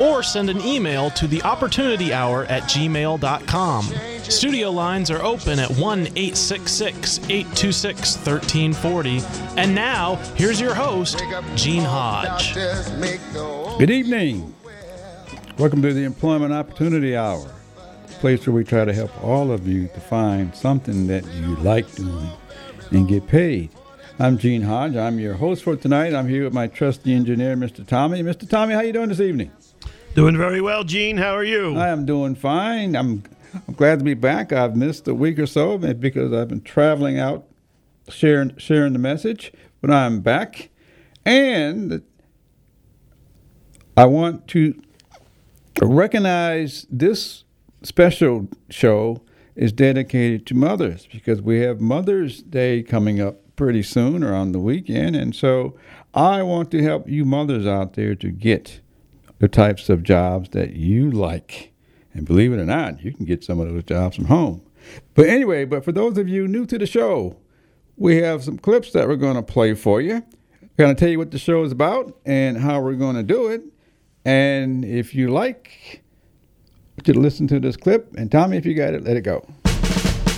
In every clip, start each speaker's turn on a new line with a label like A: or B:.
A: or send an email to the opportunity hour at gmail.com. Studio lines are open at 1 866 826 1340. And now, here's your host, Gene Hodge.
B: Good evening. Welcome to the Employment Opportunity Hour, a place where we try to help all of you to find something that you like doing and get paid. I'm Gene Hodge. I'm your host for tonight. I'm here with my trusty engineer, Mr. Tommy. Mr. Tommy, how you doing this evening?
C: Doing very well, Gene. How are you?
B: I am doing fine. I'm I'm glad to be back. I've missed a week or so because I've been traveling out sharing sharing the message, but I'm back. And I want to recognize this special show is dedicated to mothers because we have Mother's Day coming up pretty soon or on the weekend. And so I want to help you mothers out there to get the types of jobs that you like. And believe it or not, you can get some of those jobs from home. But anyway, but for those of you new to the show, we have some clips that we're going to play for you. We're going to tell you what the show is about and how we're going to do it. And if you like to listen to this clip, and Tommy, if you got it, let it go.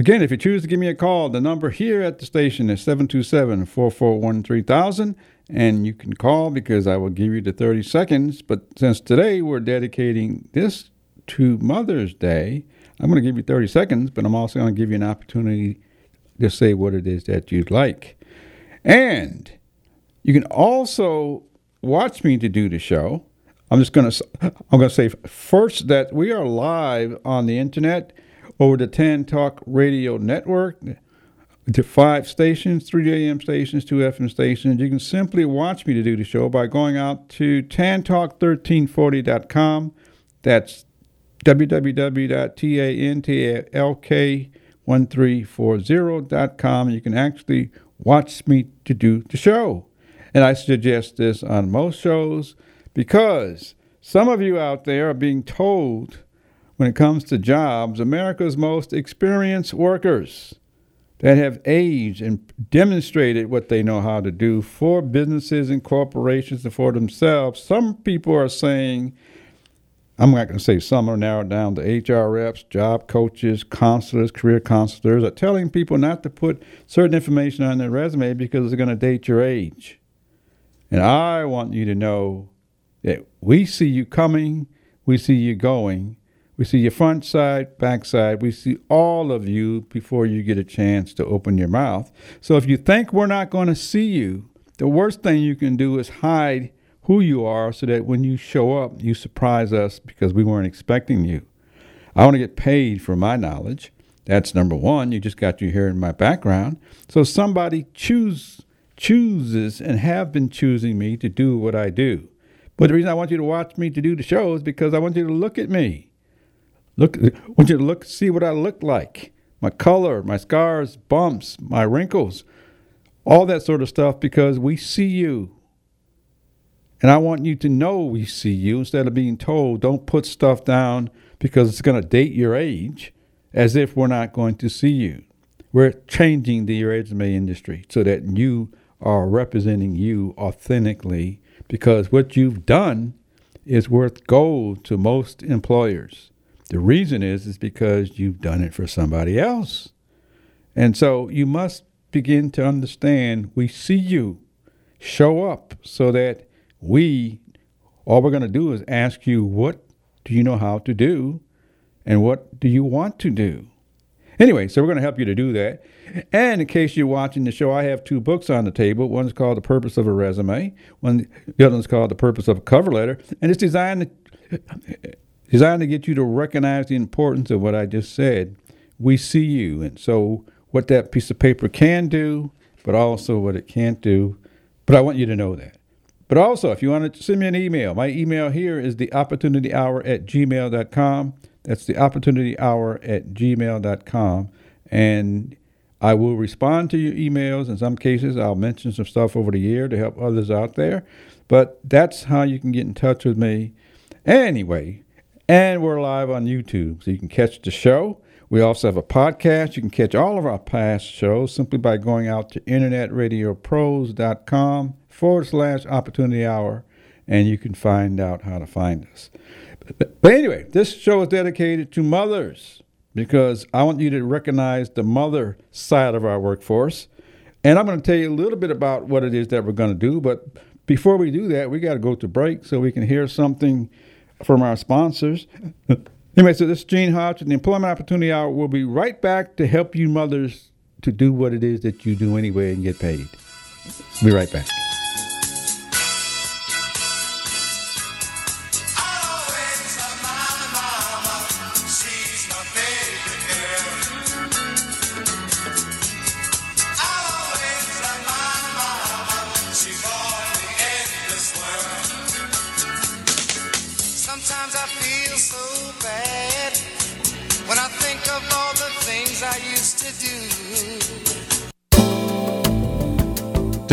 B: Again, if you choose to give me a call, the number here at the station is 727 441 3000. And you can call because I will give you the 30 seconds. But since today we're dedicating this to Mother's Day, I'm going to give you 30 seconds, but I'm also going to give you an opportunity to say what it is that you'd like. And You can also watch me to do the show. I'm just going to I'm going to say first that we are live on the internet over the Tan Talk Radio Network to five stations, three AM stations, two FM stations. You can simply watch me to do the show by going out to tantalk1340.com. That's www.tantalk1340.com. You can actually watch me to do the show. And I suggest this on most shows because some of you out there are being told when it comes to jobs, America's most experienced workers that have aged and demonstrated what they know how to do for businesses and corporations and for themselves. Some people are saying, I'm not going to say some are narrowed down to HR reps, job coaches, counselors, career counselors are telling people not to put certain information on their resume because it's going to date your age. And I want you to know that we see you coming, we see you going, we see your front side, back side. We see all of you before you get a chance to open your mouth. So if you think we're not going to see you, the worst thing you can do is hide who you are so that when you show up, you surprise us because we weren't expecting you. I want to get paid for my knowledge. That's number one. You just got you here in my background. So somebody choose chooses and have been choosing me to do what I do. But the reason I want you to watch me to do the show is because I want you to look at me. Look, I want you to look, see what I look like, my color, my scars, bumps, my wrinkles, all that sort of stuff, because we see you. And I want you to know we see you instead of being told, don't put stuff down because it's going to date your age, as if we're not going to see you. We're changing the resume industry so that you are representing you authentically because what you've done is worth gold to most employers. The reason is is because you've done it for somebody else. And so you must begin to understand we see you show up so that we all we're going to do is ask you what do you know how to do and what do you want to do. Anyway, so we're going to help you to do that. And in case you're watching the show, I have two books on the table. One's called The Purpose of a Resume. One, the other one's called The Purpose of a Cover Letter. And it's designed to designed to get you to recognize the importance of what I just said. We see you. And so, what that piece of paper can do, but also what it can't do. But I want you to know that. But also, if you want to send me an email, my email here is the opportunity hour at gmail.com. That's the opportunity hour at gmail.com. And I will respond to your emails. In some cases, I'll mention some stuff over the year to help others out there. But that's how you can get in touch with me. Anyway, and we're live on YouTube, so you can catch the show. We also have a podcast. You can catch all of our past shows simply by going out to internetradiopros.com forward slash opportunity hour, and you can find out how to find us. But, but anyway, this show is dedicated to mothers because I want you to recognize the mother side of our workforce. And I'm going to tell you a little bit about what it is that we're going to do. But before we do that, we got to go to break so we can hear something from our sponsors. anyway, so this is Gene Hodge, and the Employment Opportunity Hour. We'll be right back to help you mothers to do what it is that you do anyway and get paid. Be right back.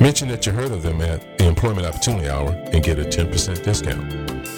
D: Mention that you heard of them at the Employment Opportunity Hour and get a 10% discount.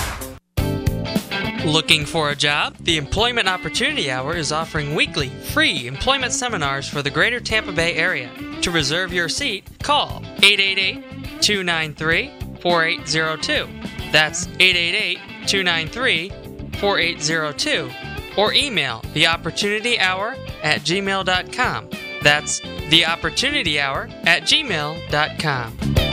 E: Looking for a job? The Employment Opportunity Hour is offering weekly free employment seminars for the greater Tampa Bay area. To reserve your seat, call 888 293 4802. That's 888 293 4802. Or email the Opportunity Hour at gmail.com. That's the Opportunity Hour at gmail.com.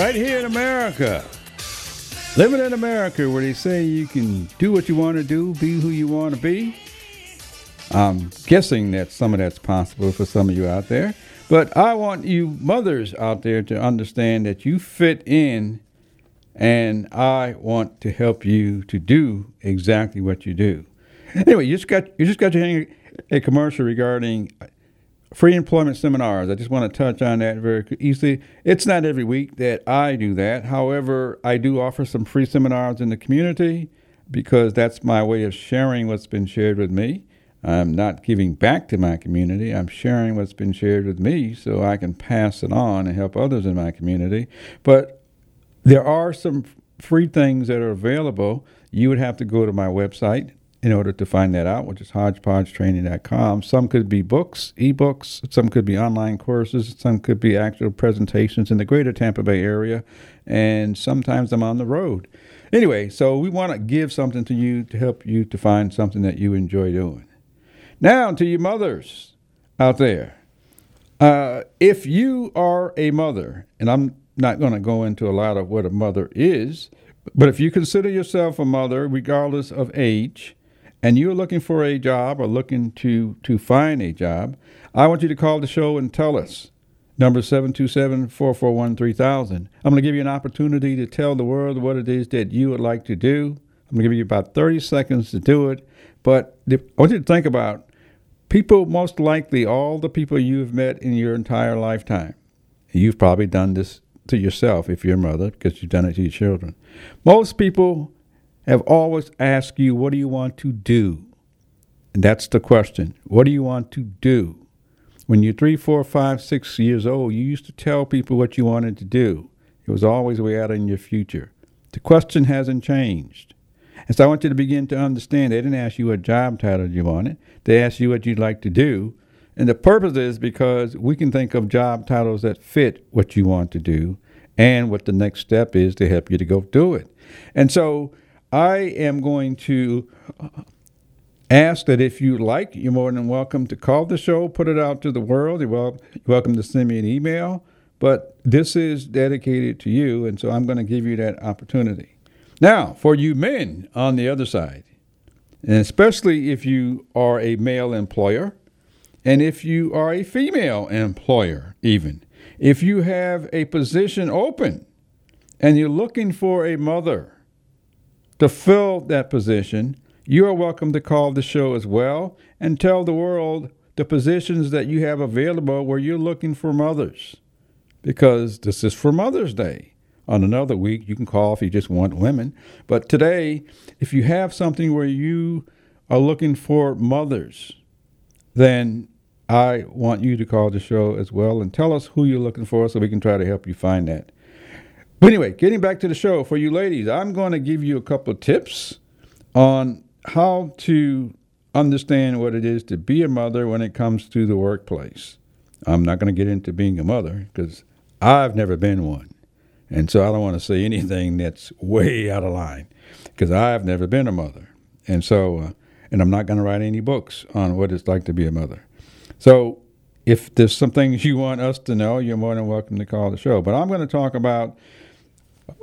B: Right here in America. Living in America where they say you can do what you want to do, be who you want to be. I'm guessing that some of that's possible for some of you out there. But I want you mothers out there to understand that you fit in and I want to help you to do exactly what you do. Anyway, you just got you just got to hang a commercial regarding free employment seminars. I just want to touch on that very easily. It's not every week that I do that. However, I do offer some free seminars in the community because that's my way of sharing what's been shared with me. I'm not giving back to my community. I'm sharing what's been shared with me so I can pass it on and help others in my community. But there are some free things that are available. You would have to go to my website, in order to find that out, which is hodgepodgetraining.com. Some could be books, ebooks, some could be online courses, some could be actual presentations in the greater Tampa Bay area, and sometimes I'm on the road. Anyway, so we want to give something to you to help you to find something that you enjoy doing. Now, to you mothers out there. Uh, if you are a mother, and I'm not going to go into a lot of what a mother is, but if you consider yourself a mother, regardless of age, and you're looking for a job or looking to, to find a job, I want you to call the show and tell us. Number 727 441 3000. I'm going to give you an opportunity to tell the world what it is that you would like to do. I'm going to give you about 30 seconds to do it. But I want you to think about people, most likely all the people you've met in your entire lifetime. You've probably done this to yourself if you're a mother because you've done it to your children. Most people have always asked you, What do you want to do? And that's the question. What do you want to do? When you're three, four, five, six years old, you used to tell people what you wanted to do. It was always way out in your future. The question hasn't changed. And so I want you to begin to understand they didn't ask you what job title you wanted, they asked you what you'd like to do. And the purpose is because we can think of job titles that fit what you want to do and what the next step is to help you to go do it. And so I am going to ask that if you like, you're more than welcome to call the show, put it out to the world. You're welcome to send me an email. But this is dedicated to you, and so I'm going to give you that opportunity. Now, for you men on the other side, and especially if you are a male employer, and if you are a female employer, even, if you have a position open and you're looking for a mother, to fill that position, you are welcome to call the show as well and tell the world the positions that you have available where you're looking for mothers. Because this is for Mother's Day. On another week, you can call if you just want women. But today, if you have something where you are looking for mothers, then I want you to call the show as well and tell us who you're looking for so we can try to help you find that. But anyway, getting back to the show, for you ladies, I'm going to give you a couple of tips on how to understand what it is to be a mother when it comes to the workplace. I'm not going to get into being a mother because I've never been one. And so I don't want to say anything that's way out of line because I've never been a mother. And so, uh, and I'm not going to write any books on what it's like to be a mother. So if there's some things you want us to know, you're more than welcome to call the show. But I'm going to talk about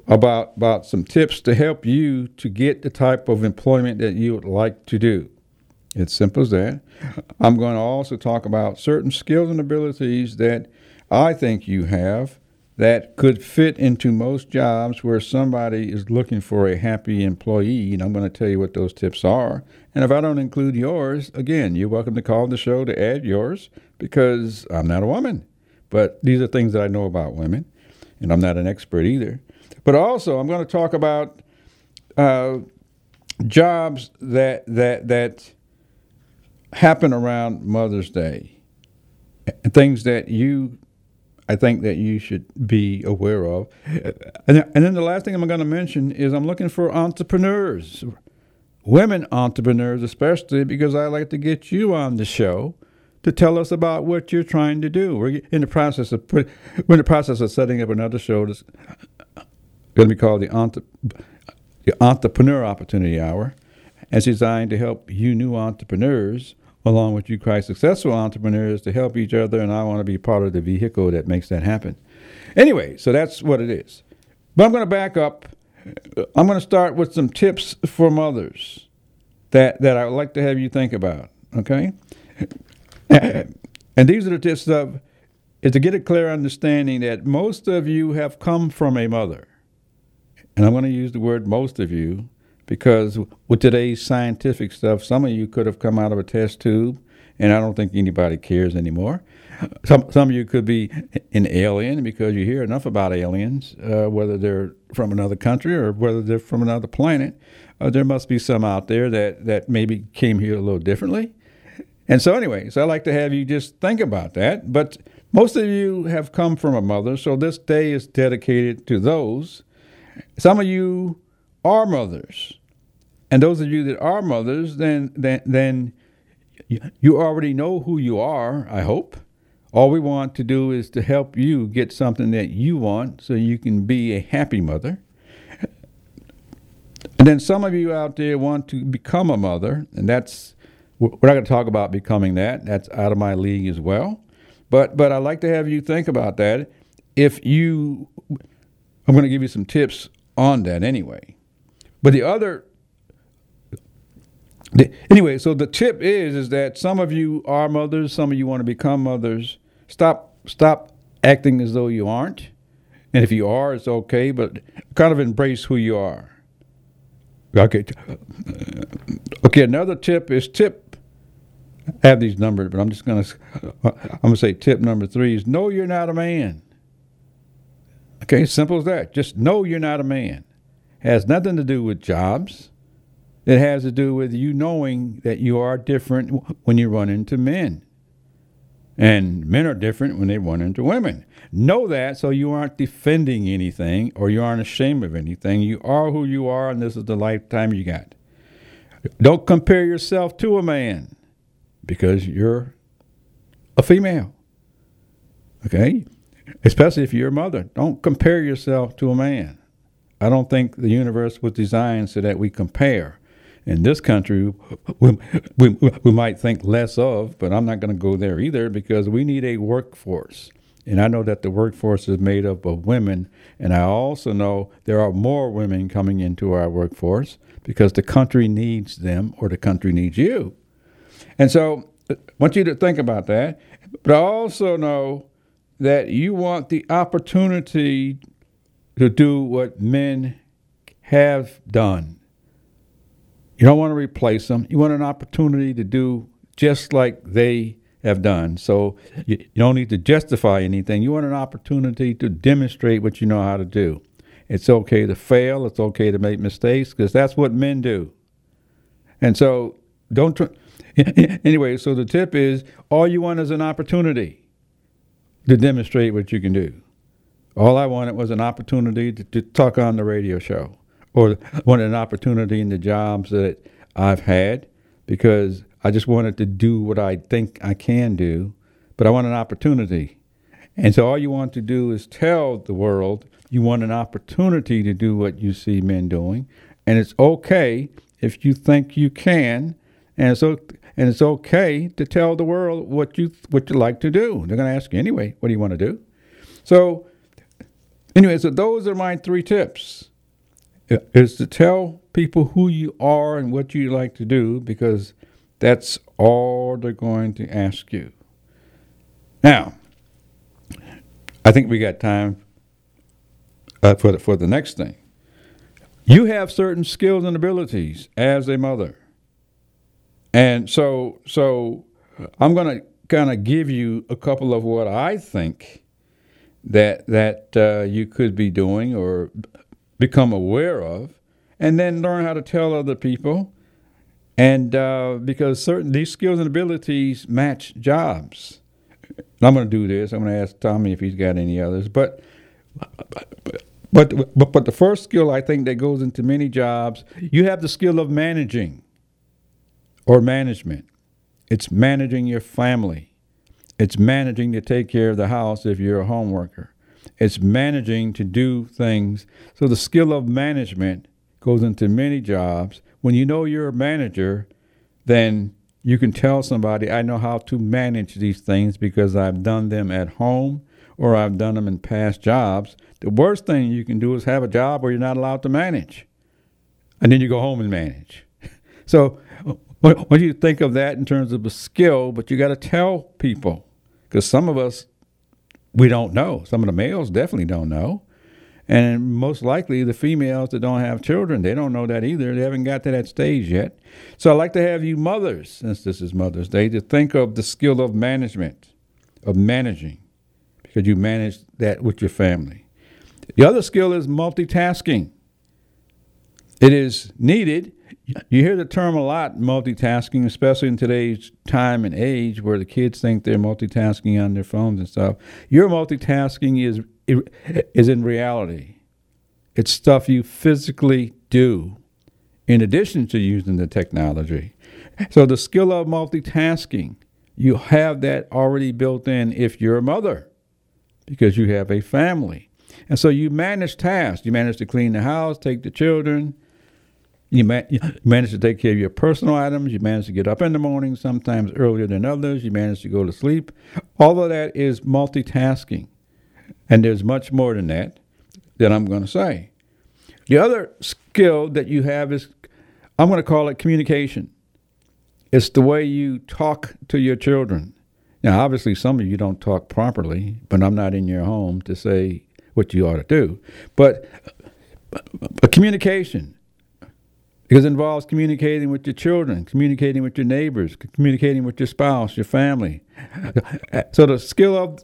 B: about about some tips to help you to get the type of employment that you would like to do. It's simple as that. I'm going to also talk about certain skills and abilities that I think you have that could fit into most jobs where somebody is looking for a happy employee. And I'm going to tell you what those tips are. And if I don't include yours, again, you're welcome to call the show to add yours because I'm not a woman. But these are things that I know about women, and I'm not an expert either. But also, I'm going to talk about uh, jobs that that that happen around Mother's Day, things that you I think that you should be aware of. And, and then the last thing I'm going to mention is I'm looking for entrepreneurs, women entrepreneurs especially, because I like to get you on the show to tell us about what you're trying to do. We're in the process of put, we're in the process of setting up another show that's going to be called the, Entre, the Entrepreneur Opportunity Hour. and It's designed to help you new entrepreneurs – along with you quite successful entrepreneurs to help each other, and I want to be part of the vehicle that makes that happen. Anyway, so that's what it is. But I'm going to back up. I'm going to start with some tips for mothers that, that I would like to have you think about, okay? And these are the tips of is to get a clear understanding that most of you have come from a mother. And I'm going to use the word most of you because with today's scientific stuff, some of you could have come out of a test tube, and I don't think anybody cares anymore. Some some of you could be an alien because you hear enough about aliens, uh, whether they're from another country or whether they're from another planet. Uh, there must be some out there that, that maybe came here a little differently. And so, anyways, I like to have you just think about that. But most of you have come from a mother, so this day is dedicated to those. Some of you are mothers. And those of you that are mothers, then then then you already know who you are, I hope. All we want to do is to help you get something that you want so you can be a happy mother. And then some of you out there want to become a mother, and that's we're not going to talk about becoming that. That's out of my league as well. But but I'd like to have you think about that. If you I'm going to give you some tips on that anyway. But the other the, anyway, so the tip is is that some of you are mothers, some of you want to become mothers. Stop stop acting as though you aren't. And if you are, it's okay, but kind of embrace who you are. Okay. Okay, another tip is tip I have these numbered, but I'm just going to uh, I'm going to say tip number 3 is know you're not a man. Okay, simple as that. Just know you're not a man. Has nothing to do with jobs it has to do with you knowing that you are different when you run into men. And men are different when they run into women. Know that so you aren't defending anything or you aren't ashamed of anything. You are who you are, and this is the lifetime you got. Don't compare yourself to a man because you're a female. Okay? Especially if you're a mother. Don't compare yourself to a man. I don't think the universe was designed so that we compare in this country we, we, we might think less of, but I'm not going to go there either because we need a workforce. And I know that the workforce is made up of women, and I also know there are more women coming into our workforce because the country needs them or the country needs you. And so I want you to think about that. But I also know that you want the opportunity to do what men have done you don't want to replace them. You want an opportunity to do just like they have done. So you, don't need to justify anything. You want an opportunity to demonstrate what you know how to do. It's okay to fail. It's okay to make mistakes because that's what men do. And so don't. Tr- anyway, so the tip is all you want is an opportunity to demonstrate what you can do. All I wanted was an opportunity to, to talk on the radio show or wanted an opportunity in the jobs that I've had because I just wanted to do what I think I can do, but I want an opportunity. And so all you want to do is tell the world you want an opportunity to do what you see men doing, and it's okay if you think you can, and so and it's okay to tell the world what you what you like to do. They're going to ask you anyway, what do you want to do? So anyway, so those are my three tips is to tell people who you are and what you like to do because that's all they're going to ask you. Now, I think we got time uh, for the, for the next thing. You have certain skills and abilities as a mother, and so so I'm going to kind of give you a couple of what I think that that uh, you could be doing or become aware of, and then learn how to tell other people. And uh, because certain these skills and abilities match jobs, I'm going to do this. I'm going to ask Tommy if he's got any others. But but but but the first skill I think that goes into many jobs, you have the skill of managing or management. It's managing your family. It's managing to take care of the house if you're a home worker. It's managing to do things. So the skill of management goes into many jobs. When you know you're a manager, then you can tell somebody, I know how to manage these things because I've done them at home or I've done them in past jobs. The worst thing you can do is have a job where you're not allowed to manage. And then you go home and manage. So what, do you think of that in terms of a skill? But you got to tell people because some of us we don't know. Some of the males definitely don't know, and most likely the females that don't have children they don't know that either. They haven't got to that stage yet. So I like to have you mothers, since this is Mother's Day, to think of the skill of management, of managing, because you manage that with your family. The other skill is multitasking. It is needed you hear the term a lot, multitasking, especially in today's time and age where the kids think they're multitasking on their phones and stuff. Your multitasking is is in reality. It's stuff you physically do in addition to using the technology. So the skill of multitasking, you have that already built in if you're a mother because you have a family. And so you manage tasks. You manage to clean the house, take the children, you, you manage to take care of your personal items. You manage to get up in the morning, sometimes earlier than others. You manage to go to sleep. All of that is multitasking. And there's much more than that that I'm going to say. The other skill that you have is, I'm going to call it communication. It's the way you talk to your children. Now, obviously, some of you don't talk properly, but I'm not in your home to say what you ought to do. But, but communication because it involves communicating with your children, communicating with your neighbors, communicating with your spouse, your family. So the skill of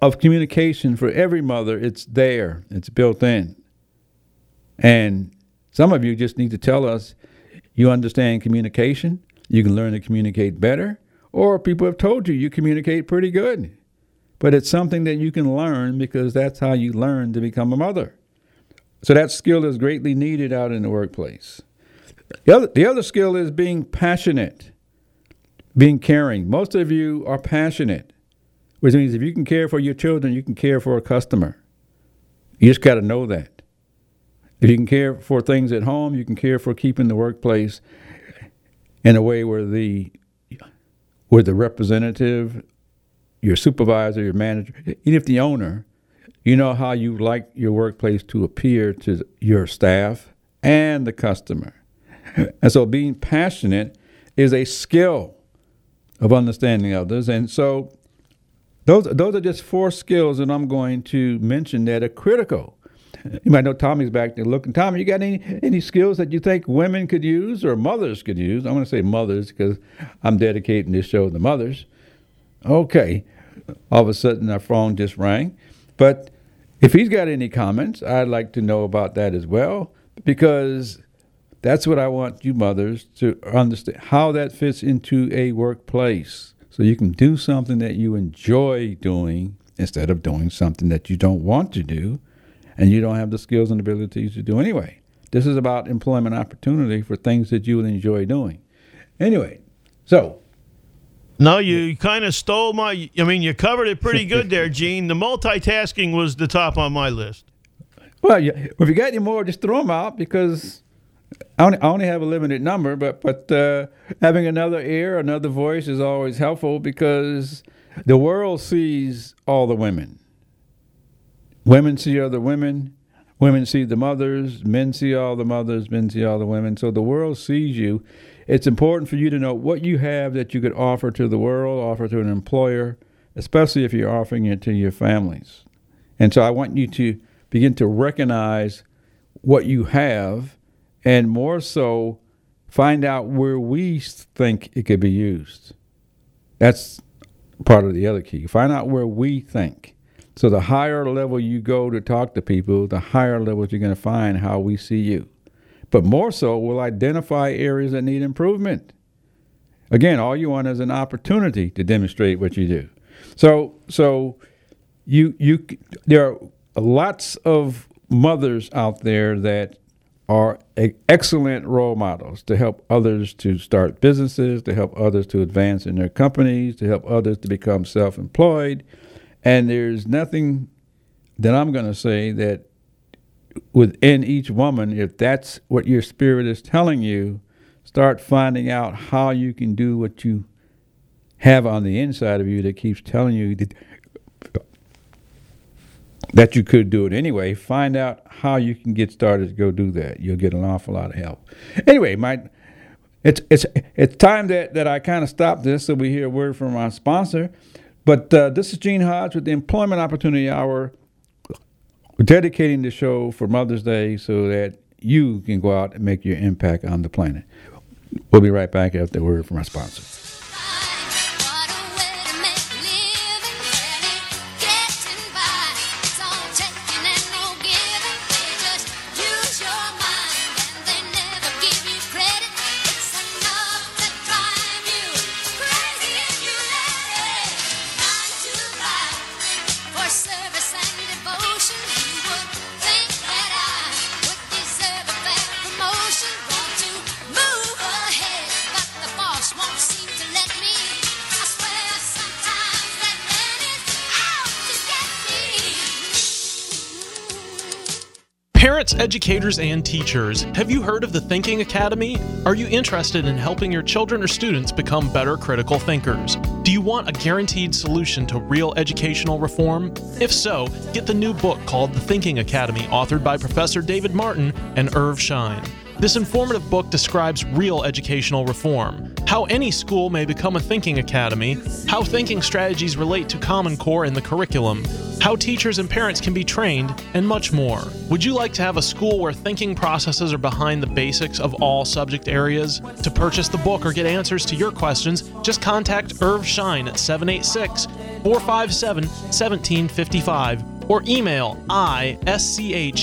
B: of communication for every mother, it's there, it's built in. And some of you just need to tell us you understand communication, you can learn to communicate better, or people have told you you communicate pretty good. But it's something that you can learn because that's how you learn to become a mother. So that skill is greatly needed out in the workplace. The other, the other skill is being passionate, being caring. Most of you are passionate, which means if you can care for your children, you can care for a customer. You just got to know that. If you can care for things at home, you can care for keeping the workplace in a way where the where the representative, your supervisor, your manager, even if the owner, you know how you like your workplace to appear to your staff and the customer. And so being passionate is a skill of understanding others. And so those, those are just four skills that I'm going to mention that are critical. You might know Tommy's back there looking. Tommy, you got any, any skills that you think women could use or mothers could use? I'm going to say mothers because I'm dedicating this show to mothers. Okay. All of a sudden, our phone just rang. But if he's got any comments, I'd like to know about that as well because that's what I want you mothers to understand how that fits into a workplace. So you can do something that you enjoy doing instead of doing something that you don't want to do and you don't have the skills and abilities to do anyway. This is about employment opportunity for things that you would enjoy doing. Anyway, so
C: no, you kind of stole my. I mean, you covered it pretty good there, Gene. The multitasking was the top on my list.
B: Well, if you got any more, just throw them out because I only, I only have a limited number, but but uh, having another ear, another voice is always helpful because the world sees all the women. Women see other women. Women see the mothers. Men see all the mothers. Men see all the women. So the world sees you. It's important for you to know what you have that you could offer to the world, offer to an employer, especially if you're offering it to your families. And so I want you to begin to recognize what you have, and more so, find out where we think it could be used. That's part of the other key. Find out where we think. So the higher level you go to talk to people, the higher levels you're going to find how we see you. But more so, we'll identify areas that need improvement. Again, all you want is an opportunity to demonstrate what you do. So, so you you there are lots of mothers out there that are excellent role models to help others to start businesses, to help others to advance in their companies, to help others to become self-employed. And there's nothing that I'm going to say that within each woman, if that's what your spirit is telling you, start finding out how you can do what you have on the inside of you that keeps telling you that, that you could do it anyway. Find out how you can get started to go do that. You'll get an awful lot of help. Anyway, my it's it's it's time that, that I kind of stop this so we hear a word from our sponsor. But uh, this is Gene Hodge with the Employment Opportunity Hour. We're dedicating the show for Mother's Day so that you can go out and make your impact on the planet. We'll be right back after the word from our sponsor.
A: Parents, educators, and teachers, have you heard of the Thinking Academy? Are you interested in helping your children or students become better critical thinkers? Do you want a guaranteed solution to real educational reform? If so, get the new book called The Thinking Academy, authored by Professor David Martin and Irv Schein. This informative book describes real educational reform, how any school may become a thinking academy, how thinking strategies relate to Common Core in the curriculum, how teachers and parents can be trained, and much more. Would you like to have a school where thinking processes are behind the basics of all subject areas? To purchase the book or get answers to your questions, just contact Irv Schein at 786 457 1755 or email ischein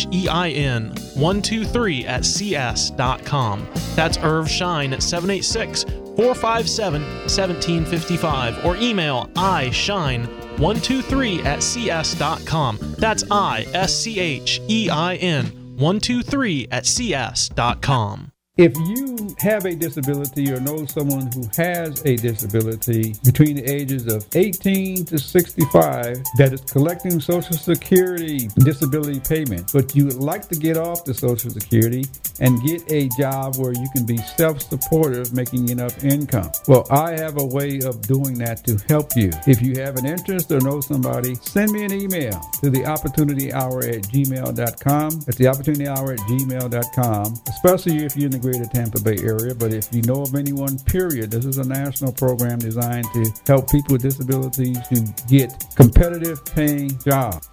A: 123 at cs.com. That's Irv Schein at 786 457 1755 or email ischein 123 at cs.com. That's I S C H E I N 123 at cs.com.
B: If you have a disability or know someone who has a disability between the ages of 18 to 65 that is collecting Social Security disability payment, but you would like to get off the Social Security and get a job where you can be self supportive, making enough income, well, I have a way of doing that to help you. If you have an interest or know somebody, send me an email to the opportunity hour at gmail.com. It's the opportunity hour at gmail.com, especially if you're in the greater Tampa Bay area. But if you know of anyone, period, this is a national program designed to help people with disabilities to get competitive paying jobs.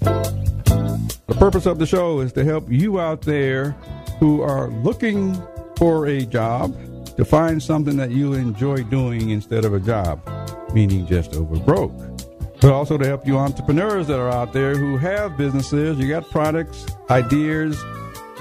B: The purpose of the show is to help you out there who are looking for a job to find something that you enjoy doing instead of a job, meaning just over broke. But also to help you entrepreneurs that are out there who have businesses, you got products, ideas,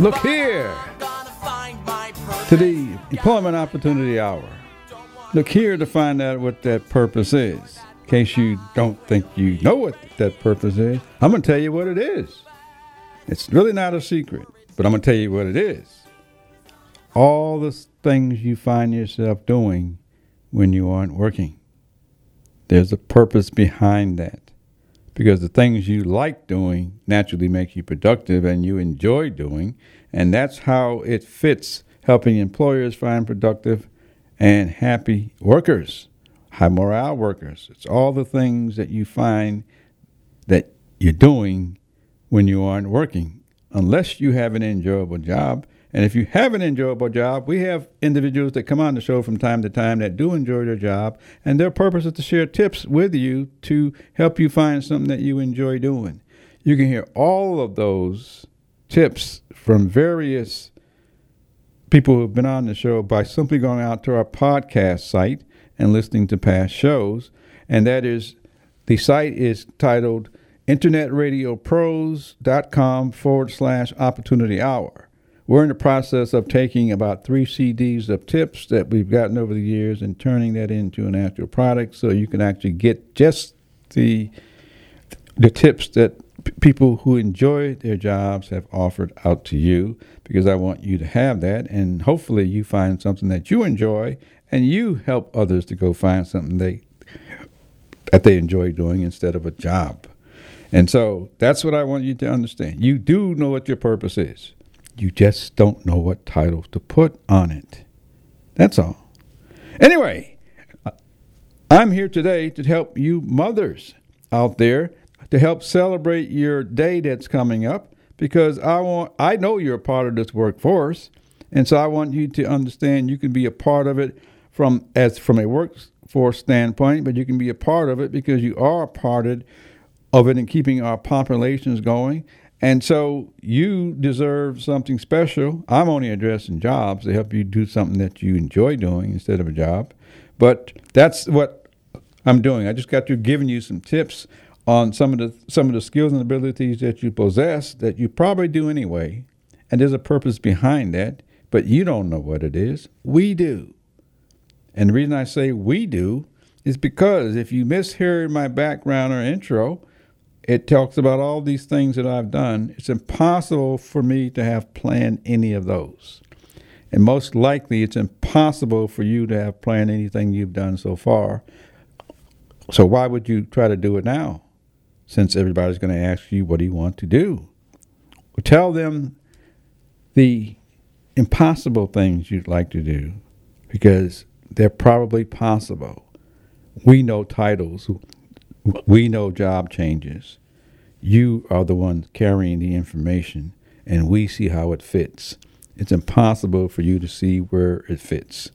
F: look.
B: Here. To the Employment Opportunity Hour. Look here to find out what that purpose is. In case you don't think you know what that purpose is, I'm going to tell you what it is. It's really not a secret, but I'm going to tell you what it is. All the things you find yourself doing when you aren't working. There's a purpose behind that. Because the things you like doing naturally make you productive and you enjoy doing. And that's how it fits helping employers find productive and happy workers, high morale workers. It's all the things that you find that you're doing when you aren't working, unless you have an enjoyable job. And if you have an enjoyable job, we have individuals that come on the show from time to time that do enjoy their job, and their purpose is to share tips with you to help you find something that you enjoy doing. You can hear all of those tips from various people who have been on the show by simply going out to our podcast site and listening to past shows. And that is the site is titled internetradiopros.com forward slash opportunity hour. We're in the process of taking about three CDs of tips that we've gotten over the years and turning that into an actual product so you can actually get just the the tips that p- people who enjoy their jobs have offered out to you because I want you to have that and hopefully you find something that you enjoy and you help others to go find something they that they enjoy doing instead of a job. And so that's what I want you to understand. You do know what your purpose is. You just don't know what title to put on it. That's all. Anyway, I'm here today to help you mothers out there to help celebrate your day that's coming up because I want I know you're a part of this workforce and so I want you to understand you can be a part of it from as from a workforce standpoint but you can be a part of it because you are a part of it in keeping our populations going and so you deserve something special. I'm only addressing jobs to help you do something that you enjoy doing instead of a job. But that's what I'm doing. I just got to giving you some tips on some of the some of the skills and abilities that you possess that you probably do anyway. And there's a purpose behind that, but you don't know what it is. We do. And the reason I say we do is because if you miss hearing my background or intro, it talks about all these things that I've done. It's impossible for me to have planned any of those. And most likely, it's impossible for you to have planned anything you've done so far. So, why would you try to do it now? Since everybody's going to ask you, what do you want to do? Tell them the impossible things you'd like to do because they're probably possible. We know titles, we know job changes. You are the one carrying the information, and we see how it fits. It's impossible for you to see where it fits.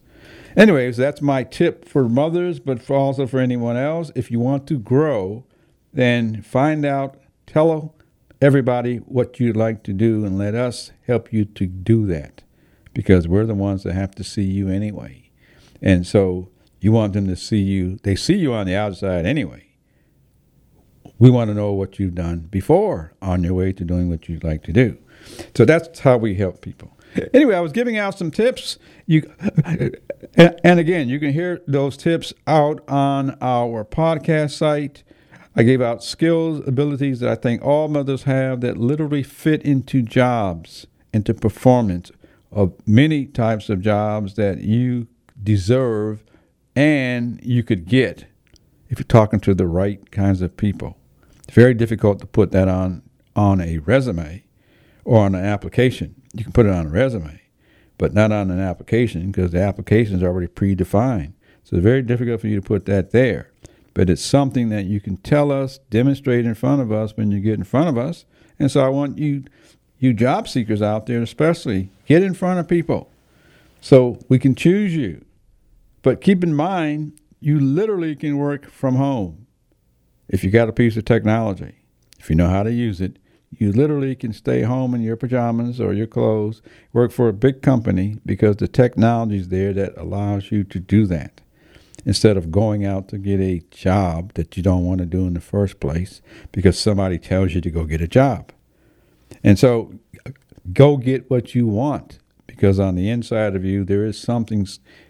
B: Anyways, that's my tip for mothers, but for also for anyone else. If you want to grow, then find out, tell everybody what you'd like to do, and let us help you to do that because we're the ones that have to see you anyway. And so you want them to see you, they see you on the outside anyway. We want to know what you've done before on your way to doing what you'd like to do. So that's how we help people. Anyway, I was giving out some tips. You, and, again, you can hear those tips out on our podcast site. I gave out skills, abilities that I think all mothers have that literally fit into jobs, into performance of many types of jobs that you deserve and you could get if you're talking to the right kinds of people. It's very difficult to put that on on a resume or on an application. You can put it on a resume, but not on an application because the application is already predefined. So it's very difficult for you to put that there. But it's something that you can tell us, demonstrate in front of us when you get in front of us. And so I want you, you job seekers out there, especially, get in front of people so we can choose you. But keep in mind, you literally can work from home if you got a piece of technology. If you know how to use it, you literally can stay home in your pajamas or your clothes, work for a big company because the technology is there that allows you to do that. instead of going out to get a job that you don't want to do in the first place because somebody tells you to go get a job. And so go get what you want because on the inside of you, there is something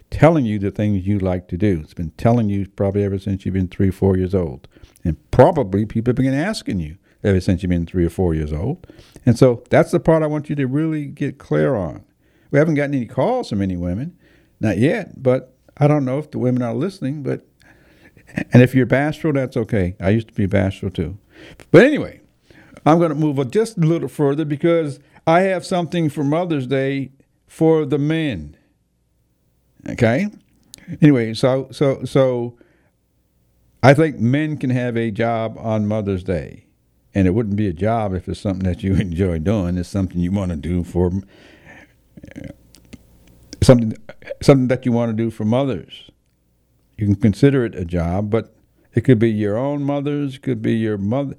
B: telling you the things you like to do. It's been telling you probably ever since you've been three, four years old. And probably people have been asking you ever since you've been three or four years old. And so that's the part I want you to really get clear on. We haven't gotten any calls from any women, not yet, but I don't know if the women are listening, but and if you're bashful, that's okay. I used to be bashful too. But anyway, I'm going to move just a little further because I have something for Mother's Day for the men. Okay? Anyway, so so so I think men can have a job on Mother's Day. And it wouldn't be a job if it's something that you enjoy doing. It's something you want to do for something something that you want to do for mothers. You can consider it a job, but it could be your own mother's, it could be your mother,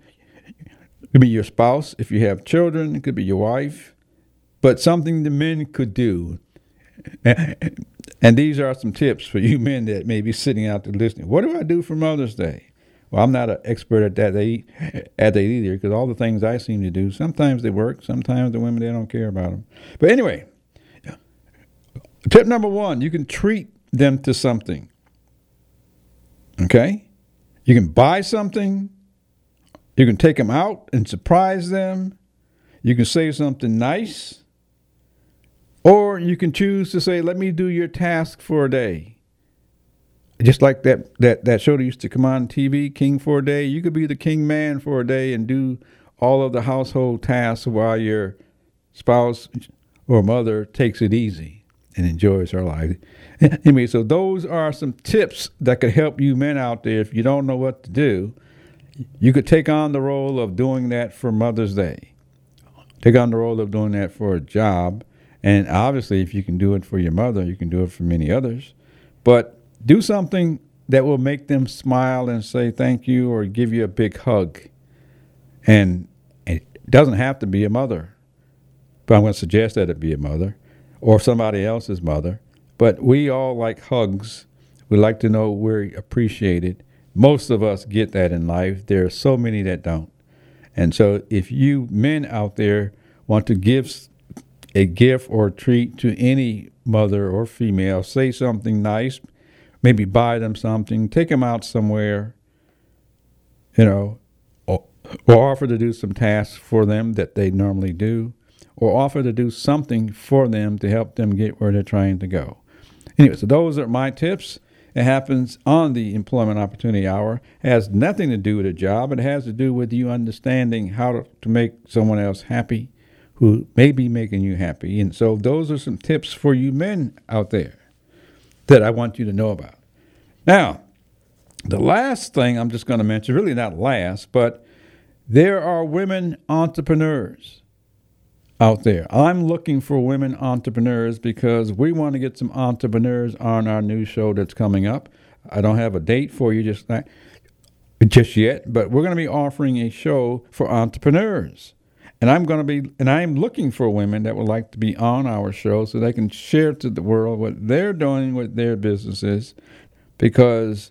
B: it could be your spouse if you have children, it could be your wife, but something the men could do. And these are some tips for you men that may be sitting out there listening. What do I do for Mother's Day? Well, I'm not an expert at that they, at that either because all the things I seem to do, sometimes they work, sometimes the women they don't care about them. But anyway, tip number one: you can treat them to something. Okay, you can buy something. You can take them out and surprise them. You can say something nice. Or you can choose to say, let me do your task for a day. Just like that, that, that show that used to come on TV, King for a Day, you could be the king man for a day and do all of the household tasks while your spouse or mother takes it easy and enjoys her life. Anyway, so those are some tips that could help you men out there if you don't know what to do. You could take on the role of doing that for Mother's Day. Take on the role of doing that for a job. And obviously, if you can do it for your mother, you can do it for many others. But do something that will make them smile and say thank you or give you a big hug. And it doesn't have to be a mother, but I'm going to suggest that it be a mother or somebody else's mother. But we all like hugs. We like to know we're appreciated. Most of us get that in life. There are so many that don't. And so, if you men out there want to give a gift or treat to any mother or female, say something nice, maybe buy them something, take them out somewhere, you know, or, or offer to do some tasks for them that they normally do, or offer to do something for them to help them get where they're trying to go. Anyway, so those are my tips. It happens on the Employment Opportunity Hour. It has nothing to do with a job. It has to do with you understanding how to, to make someone else happy who may be making you happy. And so those are some tips for you men out there that I want you to know about. Now, the last thing I'm just going to mention, really not last, but there are women entrepreneurs out there. I'm looking for women entrepreneurs because we want to get some entrepreneurs on our new show that's coming up. I don't have a date for you just just yet, but we're going to be offering a show for entrepreneurs. And I'm going to be and I'm looking for women that would like to be on our show so they can share to the world what they're doing with their businesses because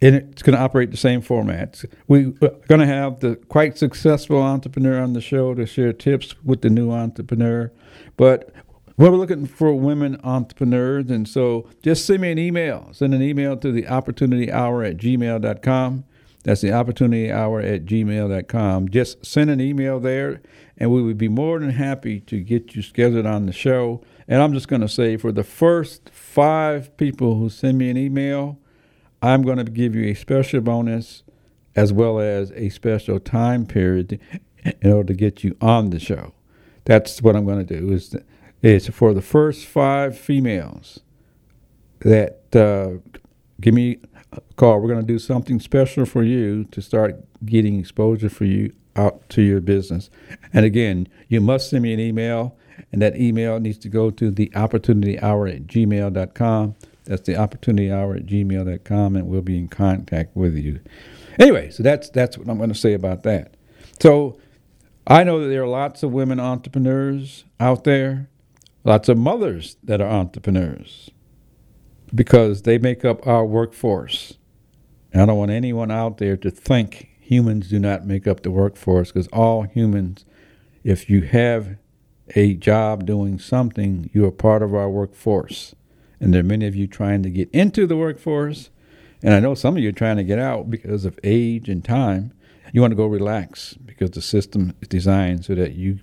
B: it's going to operate the same format. We're going to have the quite successful entrepreneur on the show to share tips with the new entrepreneur. But we're looking for women entrepreneurs. And so just send me an email. Send an email to the opportunity hour at gmail.com. That's the opportunity hour at gmail.com. Just send an email there, and we would be more than happy to get you scheduled on the show. And I'm just going to say for the first five people who send me an email, I'm going to give you a special bonus as well as a special time period in order to get you on the show. That's what I'm going to do. Is is for the first five females that uh, give me a call. We're going to do something special for you to start getting exposure for you out to your business. And again, you must send me an email, and that email needs to go to the opportunity hour at gmail.com. That's the opportunity hour at gmail.com, and we'll be in contact with you. Anyway, so that's that's what I'm going to say about that. So I know that there are lots of women entrepreneurs out there, lots of mothers that are entrepreneurs. Because they make up our workforce. And I don't want anyone out there to think humans do not make up the workforce because all humans, if you have a job doing something, you are part of our workforce. And there are many of you trying to get into the workforce. And I know some of you are trying to get out because of age and time. You want to go relax because the system is designed so that you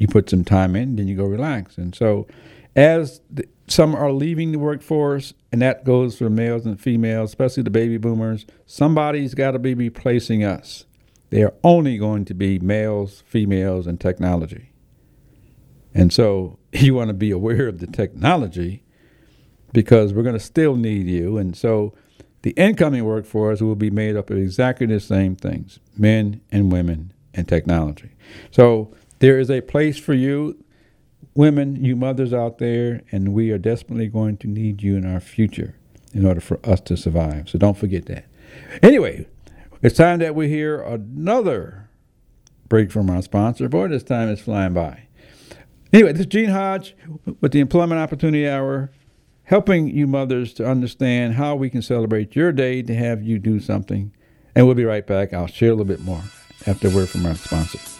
B: you put some time in, then you go relax. And so, as the, some are leaving the workforce, and that goes for males and females, especially the baby boomers, somebody's got to be replacing us. They are only going to be males, females, and technology. And so, you want to be aware of the technology because we're going to still need you. And so, the incoming workforce will be made up of exactly the same things men and women and technology. So, there is a place for you, women, you mothers out there, and we are desperately going to need you in our future in order for us to survive. So don't forget that. Anyway, it's time that we hear another break from our sponsor. Boy, this time is flying by. Anyway, this is Gene Hodge with the Employment Opportunity Hour, helping you mothers to understand how we can celebrate your day to have you do something. And we'll be right back. I'll share a little bit more after a word from our sponsor.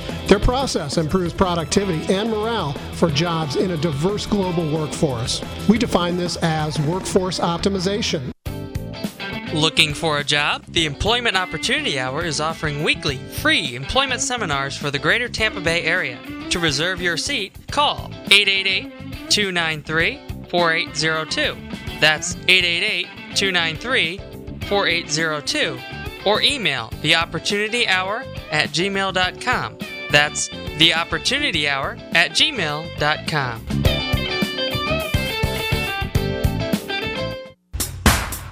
G: Their process improves productivity and morale for jobs in a diverse global workforce. We define this as workforce optimization.
E: Looking for a job? The Employment Opportunity Hour is offering weekly free employment seminars for the greater Tampa Bay area. To reserve your seat, call 888 293 4802. That's 888 293 4802. Or email theopportunityhour at gmail.com. That's theopportunityhour at gmail.com.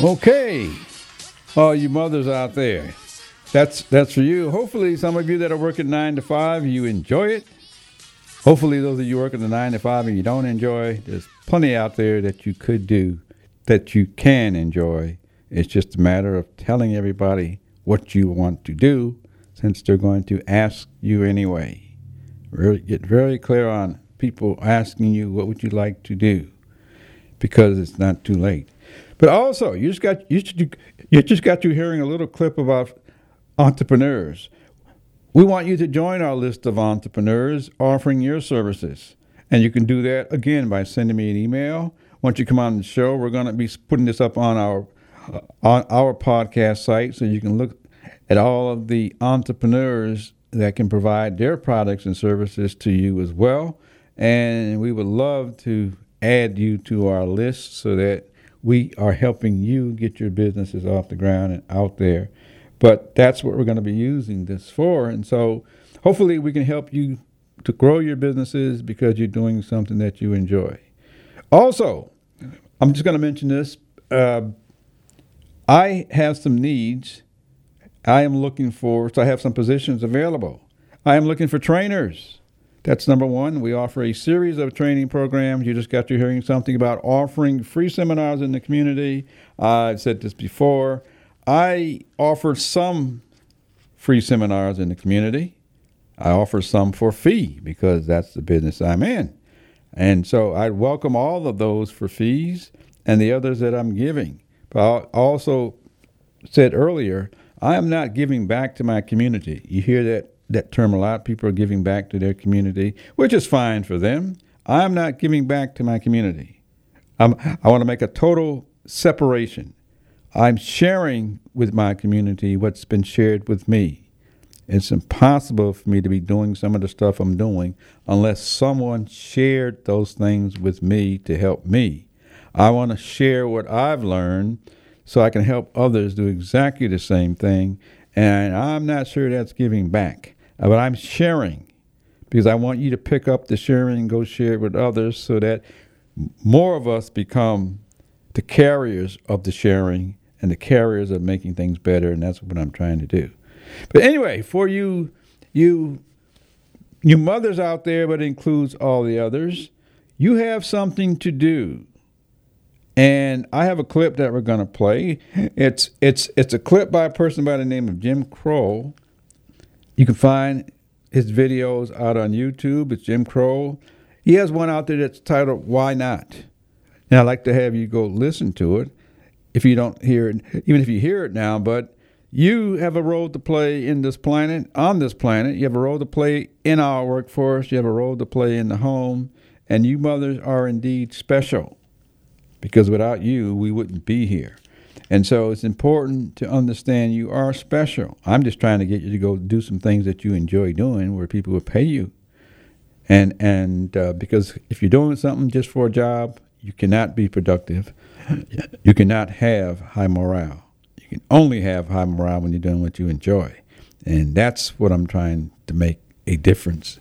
B: Okay, all you mothers out there, that's that's for you. Hopefully, some of you that are working nine to five, you enjoy it. Hopefully, those of you working the nine to five and you don't enjoy, there's plenty out there that you could do that you can enjoy. It's just a matter of telling everybody what you want to do, since they're going to ask you anyway. Really, get very clear on people asking you what would you like to do, because it's not too late. But also, you just got you just, you just got you hearing a little clip about entrepreneurs. We want you to join our list of entrepreneurs offering your services, and you can do that again by sending me an email. Once you come on the show, we're going to be putting this up on our uh, on our podcast site, so you can look at all of the entrepreneurs that can provide their products and services to you as well. And we would love to add you to our list so that we are helping you get your businesses off the ground and out there. But that's what we're going to be using this for. And so hopefully we can help you to grow your businesses because you're doing something that you enjoy. Also, I'm just going to mention this. Uh, I have some needs. I am looking for, so I have some positions available. I am looking for trainers. That's number one. We offer a series of training programs. You just got to hearing something about offering free seminars in the community. Uh, I've said this before. I offer some free seminars in the community. I offer some for fee because that's the business I'm in. And so I welcome all of those for fees and the others that I'm giving. But I also said earlier, I am not giving back to my community. You hear that, that term a lot. People are giving back to their community, which is fine for them. I'm not giving back to my community. I'm, I want to make a total separation. I'm sharing with my community what's been shared with me. It's impossible for me to be doing some of the stuff I'm doing unless someone shared those things with me to help me. I want to share what I've learned so I can help others do exactly the same thing. And I'm not sure that's giving back, Uh, but I'm sharing because I want you to pick up the sharing and go share it with others so that more of us become the carriers of the sharing and the carriers of making things better. And that's what I'm trying to do. But anyway, for you, you, you mothers out there, but it includes all the others, you have something to do. And I have a clip that we're going to play. It's it's it's a clip by a person by the name of Jim Rohn. You can find his videos out on YouTube. It's Jim Rohn. He has one out there that's titled "Why Not." And I'd like to have you go listen to it. If you don't hear it, even if you hear it now, but you have a role to play in this planet, on this planet. You have a role to play in our workforce. You have a role to play in the home. And you mothers are indeed special because without you, we wouldn't be here. And so it's important to understand you are special. I'm just trying to get you to go do some things that you enjoy doing where people will pay you. And, and uh, because if you're doing something just for a job, you cannot be productive. You cannot have high morale. You can only have high morale when you're doing what you enjoy. And that's what I'm trying to make a difference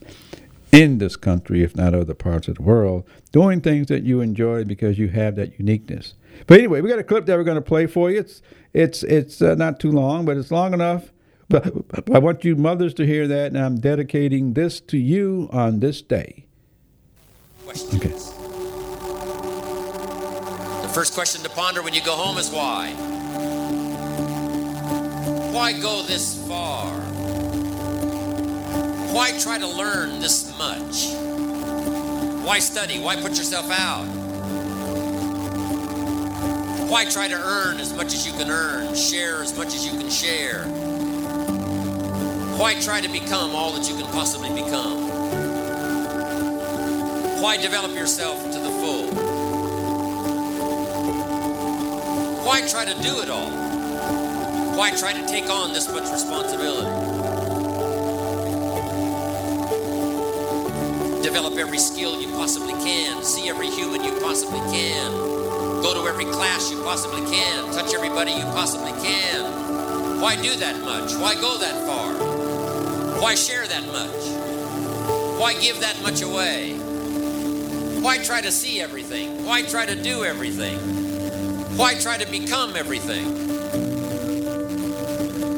B: in this country, if not other parts of the world, doing things that you enjoy because you have that uniqueness. But anyway, we got a clip that we're going to play for you. It's it's it's uh, not too long, but it's long enough. But, but I want you mothers to hear that, and I'm dedicating this to you on this day. Okay.
H: The first question to ponder when you go home is why? Why go this far? Why try to learn this much? Why study? Why put yourself out? Why try to earn as much as you can earn, share as much as you can share? Why try to become all that you can possibly become? Why develop yourself to the full? Why try to do it all? Why try to take on this much responsibility? Develop every skill you possibly can, see every human you possibly can, go to every class you possibly can, touch everybody you possibly can. Why do that much? Why go that far? Why share that much? Why give that much away? Why try to see everything? Why try to do everything? Why try to become everything?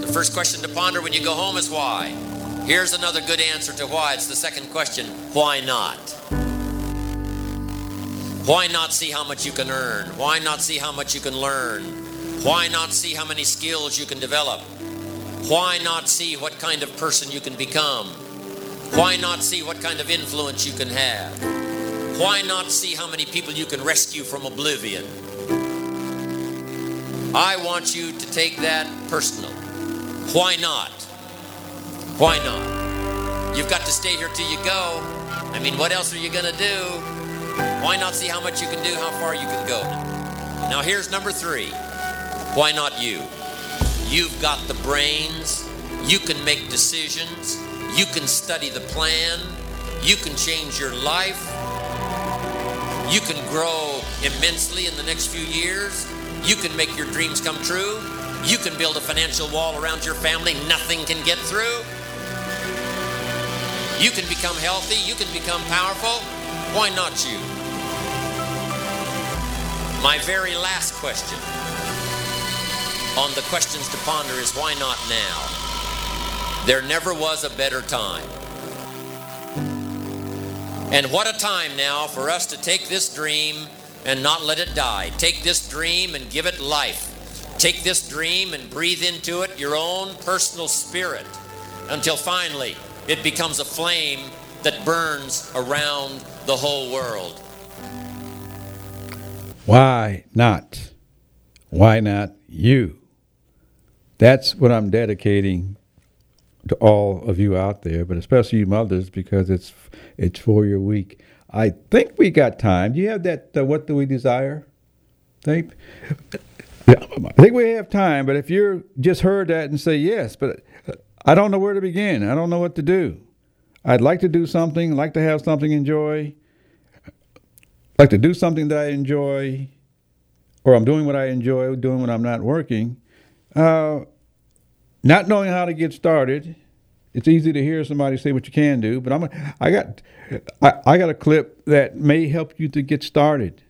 H: The first question to ponder when you go home is why. Here's another good answer to why. It's the second question why not? Why not see how much you can earn? Why not see how much you can learn? Why not see how many skills you can develop? Why not see what kind of person you can become? Why not see what kind of influence you can have? Why not see how many people you can rescue from oblivion? I want you to take that personal. Why not? Why not? You've got to stay here till you go. I mean, what else are you going to do? Why not see how much you can do, how far you can go? Now, here's number three. Why not you? You've got the brains. You can make decisions. You can study the plan. You can change your life. You can grow immensely in the next few years. You can make your dreams come true. You can build a financial wall around your family nothing can get through. You can become healthy. You can become powerful. Why not you? My very last question on the questions to ponder is why not now? There never was a better time. And what a time now for us to take this dream and not let it die. Take this dream and give it life. Take this dream and breathe into it your own personal spirit until finally it becomes a flame that burns around the whole world.
B: Why not? Why not you? That's what I'm dedicating to all of you out there, but especially you mothers because it's it's for your week. I think we got time. Do you have that? Uh, what do we desire? Think. Yeah, I think we have time. But if you're just heard that and say yes, but I don't know where to begin. I don't know what to do. I'd like to do something. Like to have something enjoy. Like to do something that I enjoy, or I'm doing what I enjoy, doing when I'm not working. Uh, not knowing how to get started. It's easy to hear somebody say what you can do, but I'm I got I, I got a clip that may help you to get started.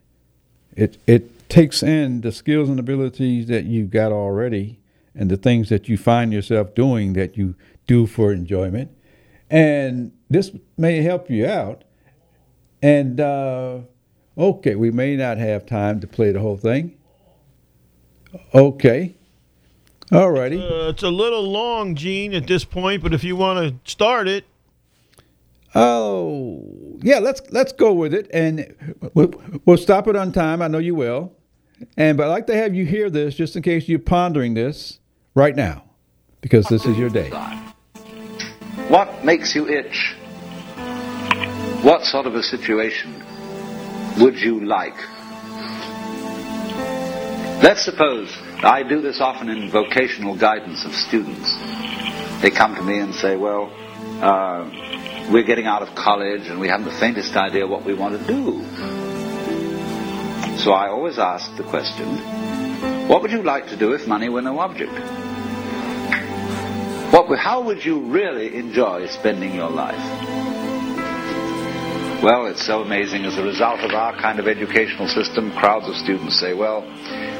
B: It it takes in the skills and abilities that you've got already and the things that you find yourself doing that you do for enjoyment. And this may help you out. And uh, okay, we may not have time to play the whole thing. Okay. Alrighty.
C: Uh, it's a little long, Gene, at this point, but if you want to start it,
B: Oh, yeah. Let's let's go with it, and we'll, we'll stop it on time. I know you will, and but I'd like to have you hear this just in case you're pondering this right now, because this is your day.
I: What makes you itch? What sort of a situation would you like? Let's suppose I do this often in vocational guidance of students. They come to me and say, Well, uh, we're getting out of college and we haven't the faintest idea what we want to do. So I always ask the question What would you like to do if money were no object? What, how would you really enjoy spending your life? Well, it's so amazing. As a result of our kind of educational system, crowds of students say, well,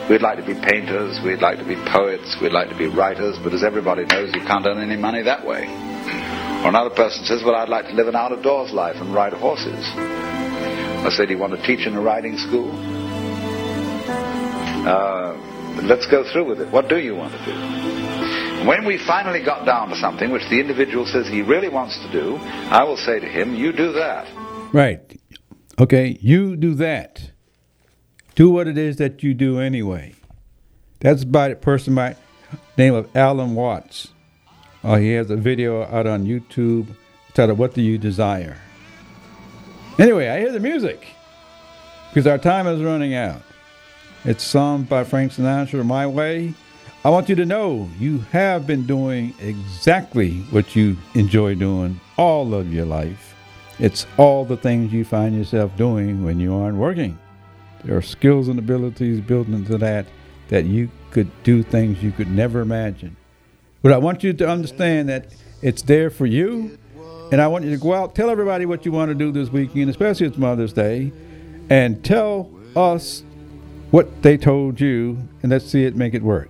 I: we'd like to be painters, we'd like to be poets, we'd like to be writers, but as everybody knows, you can't earn any money that way. Or another person says, well, I'd like to live an out of doors life and ride horses. I say, do you want to teach in a riding school? Uh, let's go through with it. What do you want to do? When we finally got down to something which the individual says he really wants to do, I will say to him, you do that.
B: Right. Okay. You do that. Do what it is that you do anyway. That's by a person by name of Alan Watts. Uh, he has a video out on YouTube titled "What Do You Desire." Anyway, I hear the music because our time is running out. It's sung by Frank Sinatra, "My Way." I want you to know you have been doing exactly what you enjoy doing all of your life. It's all the things you find yourself doing when you aren't working. There are skills and abilities built into that that you could do things you could never imagine. But I want you to understand that it's there for you. And I want you to go out, tell everybody what you want to do this weekend, especially it's Mother's Day, and tell us what they told you, and let's see it make it work.